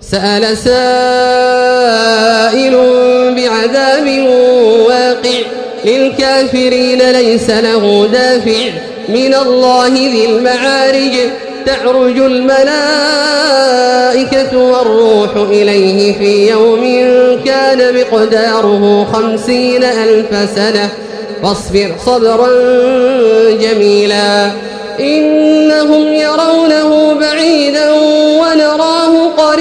سأل سائل بعذاب واقع للكافرين ليس له دافع. من الله ذي المعارج تعرج الملائكة والروح إليه في يوم كان مقداره خمسين ألف سنة. فاصبر صبرا جميلا. إنهم يرونه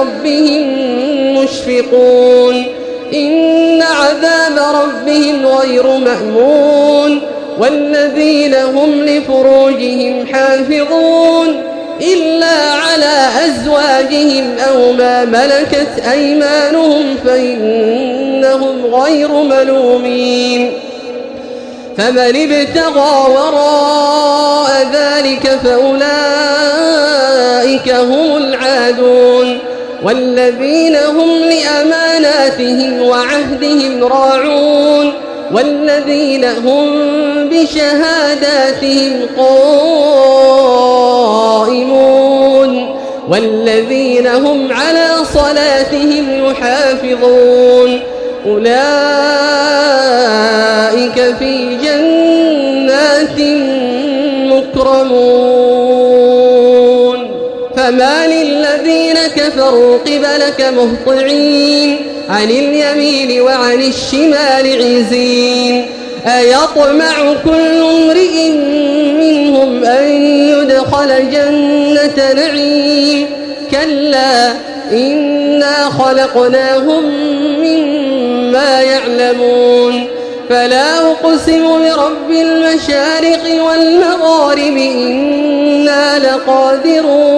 ربهم مشفقون. إن عذاب ربهم غير مأمون. والذين هم لفروجهم حافظون. إلا على أزواجهم أو ما ملكت أيمانهم فإنهم غير ملومين. فمن ابتغى وراء ذلك فأولئك هم العادون. والذين هم لأماناتهم وعهدهم راعون والذين هم بشهاداتهم قائمون والذين هم على صلاتهم يحافظون أولئك في جنات مكرمون فما للذين كفروا قبلك مهطعين عن اليمين وعن الشمال عزين. أيطمع كل امرئ منهم أن يدخل جنة نعيم. كلا إنا خلقناهم مما يعلمون. فلا أقسم برب المشارق والمغارب إنا لقادرون.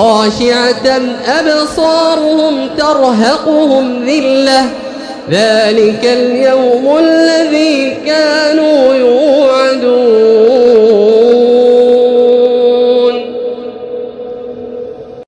خاشعة أبصارهم ترهقهم ذلة. ذلك اليوم الذي